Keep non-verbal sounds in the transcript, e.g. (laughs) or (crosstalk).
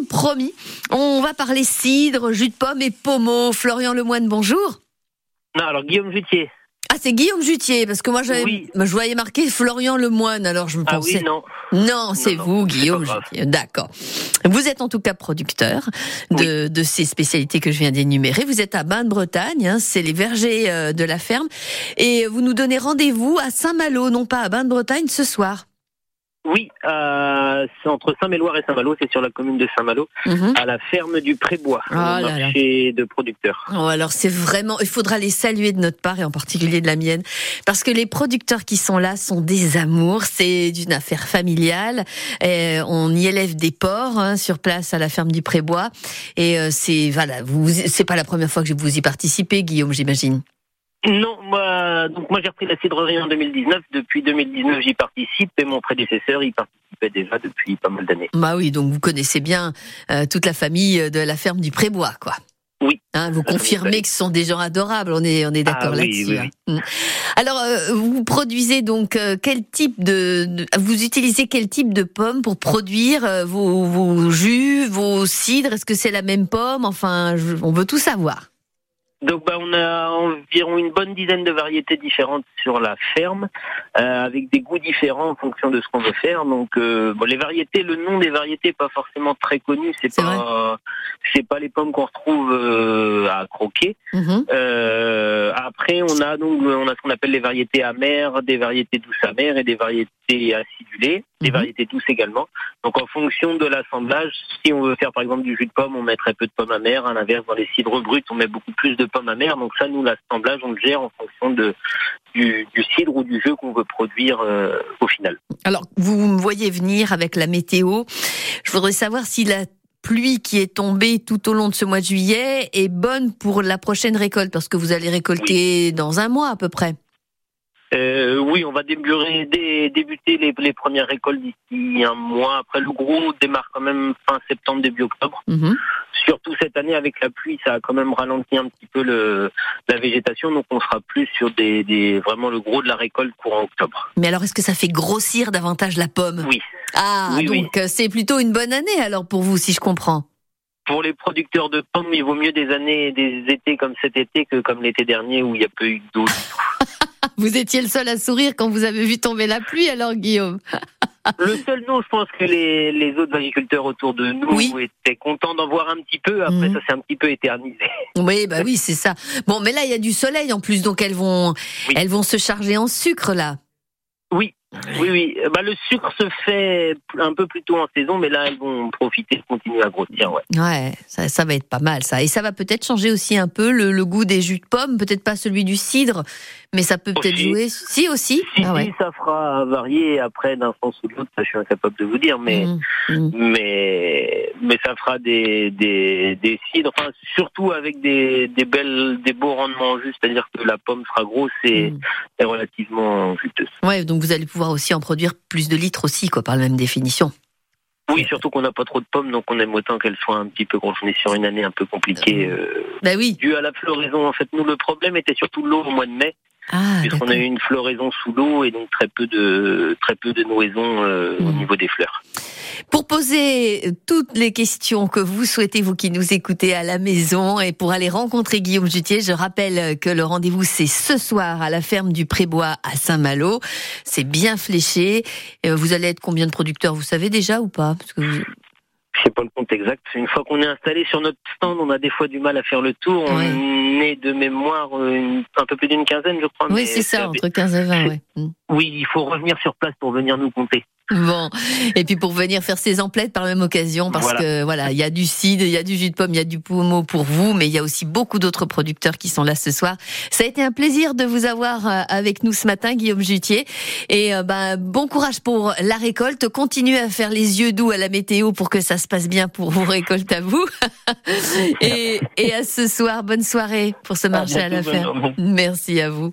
Comme promis, on va parler cidre, jus de pomme et pommeau. Florian Lemoine, bonjour. Non, alors Guillaume Jutier. Ah, c'est Guillaume Jutier, parce que moi, j'avais, Oui. je voyais marqué Florian Lemoine, alors je me Ah pensais. oui, non. Non, c'est vous, Guillaume. Jutier. D'accord. Vous êtes en tout cas producteur de, de ces spécialités que je viens d'énumérer. Vous êtes à Bain-de-Bretagne, hein, c'est les vergers euh, de la ferme. Et vous nous donnez rendez-vous à Saint-Malo, non pas à Bain-de-Bretagne, ce soir. Oui, euh, c'est entre Saint-Méloire et Saint-Malo, c'est sur la commune de Saint-Malo, Mhm. à la ferme du Prébois, là là. marché de producteurs. Oh, alors c'est vraiment, il faudra les saluer de notre part et en particulier de la mienne, parce que les producteurs qui sont là sont des amours. C'est d'une affaire familiale. Et on y élève des porcs hein, sur place à la ferme du Prébois. Et euh, c'est voilà, vous, c'est pas la première fois que vous y participez, Guillaume, j'imagine. Non, moi, donc moi j'ai repris la cidrerie en 2019. Depuis 2019, j'y participe et mon prédécesseur y participait déjà depuis pas mal d'années. Bah oui, donc vous connaissez bien euh, toute la famille de la ferme du Prébois, quoi. Oui. Hein, vous confirmez que ce sont des gens adorables. On est on est d'accord Ah oui, là-dessus. oui, hein. Mm. Alors, euh, vous produisez donc euh, quel type de, de- vous utilisez quel type de pommes pour produire euh, vos, vos jus, vos cidres? Est-ce que c'est la même pomme? Enfin, je- on veut tout savoir. Donc bah, on a environ une bonne dizaine de variétés différentes sur la ferme, euh, avec des goûts différents en fonction de ce qu'on veut faire. Donc euh, bon, les variétés, le nom des variétés est pas forcément très connu. C'est C'est pas, c'est pas les pommes qu'on retrouve euh, à croquer. Mhm. Euh, après, on a donc on a ce qu'on appelle les variétés amères, des variétés douces amères et des variétés acidulées, des Mhm. variétés douces également. Donc en fonction de l'assemblage, si on veut faire par exemple du jus de pomme, on met très peu de pommes amères. À l'inverse, dans les cidres bruts, on met beaucoup plus de pommes amères. Donc ça, nous l'assemblage, on le gère en fonction de du, du cidre ou du jus qu'on veut produire euh, au final. Alors, vous me voyez venir avec la météo. Je voudrais savoir si la pluie qui est tombée tout au long de ce mois de juillet est bonne pour la prochaine récolte, parce que vous allez récolter dans un mois à peu près. Euh, oui, on va débuter, dé- débuter les, les premières récoltes d'ici un mois. Après, le gros démarre quand même fin septembre, début octobre. Mhm. Surtout cette année avec la pluie, ça a quand même ralenti un petit peu le, la végétation, donc on sera plus sur des, des vraiment le gros de la récolte courant octobre. Mais alors, est-ce que ça fait grossir davantage la pomme? Oui. Ah, Oui, donc euh, c'est plutôt une bonne année alors pour vous, si je comprends. Pour les producteurs de pommes, il vaut mieux des années, des étés comme cet été que comme l'été dernier où il n'y a peu eu d'eau. Vous étiez le seul à sourire quand vous avez vu tomber la pluie, alors Guillaume. (laughs) Le seul non, je pense que les, les autres agriculteurs autour de nous Oui. étaient contents d'en voir un petit peu. Après, Mhm. ça s'est un petit peu éternisé. (laughs) Oui, bah oui, c'est ça. Bon, mais là, il y a du soleil en plus, donc elles vont, Oui. elles vont se charger en sucre là. Oui, oui, oui. Bah, le sucre se fait un peu plus tôt en saison, mais là, elles vont profiter de continuer à grossir. Ouais. Ouais, ça, ça va être pas mal ça. Et ça va peut-être changer aussi un peu le, le goût des jus de pommes, peut-être pas celui du cidre, mais ça peut peut-être jouer. Si aussi. Si, Ah ouais. si, ça fera varier après d'un sens ou de l'autre, ça je suis incapable de vous dire, mais Mhm, mhm. mais mais ça fera des des des cidres, enfin surtout avec des des belles des beaux rendements justes, c'est-à-dire que la pomme sera grosse et, Mhm. et relativement juteuse. Ouais, donc vous allez pouvoir aussi en produire plus de litres aussi, quoi, par la même définition. Oui, surtout qu'on n'a pas trop de pommes, donc on aime autant qu'elles soient un petit peu grosses. On est sur une année un peu compliquée. Euh, Bah oui. dû à la floraison, en fait, nous le problème était surtout l'eau au mois de mai, Ah, puisqu'on a eu une floraison sous l'eau et donc très peu de très peu de noison euh, au Mhm. niveau des fleurs. Pour poser toutes les questions que vous souhaitez, vous qui nous écoutez à la maison, et pour aller rencontrer Guillaume Jutier, je rappelle que le rendez-vous c'est ce soir à la ferme du Prébois à Saint-Malo. C'est bien fléché. Euh, Vous allez être combien de producteurs, vous savez déjà ou pas? Parce que vous- Je sais pas le compte exact. Une fois qu'on est installé sur notre stand, on a des fois du mal à faire le tour. On Est de mémoire euh, une- un peu plus d'une quinzaine, je crois. Oui, c'est ça, entre 15 et 20, ouais. Mm. Oui, il faut revenir sur place pour venir nous compter. Bon, et puis pour venir faire ses emplettes par la même occasion, parce Voilà. que voilà, il y a du cidre, il y a du jus de pomme, il y a du pommeau pour vous, mais il y a aussi beaucoup d'autres producteurs qui sont là ce soir. Ça a été un plaisir de vous avoir euh, avec nous ce matin, Guillaume Jutier. Et euh, ben, bon courage pour la récolte. Continuez à faire les yeux doux à la météo pour que ça se passe bien pour vos récoltes à vous. (laughs) et, et à ce soir, bonne soirée pour ce marché à, la bientôt, bonne ferme. journée. Merci à vous.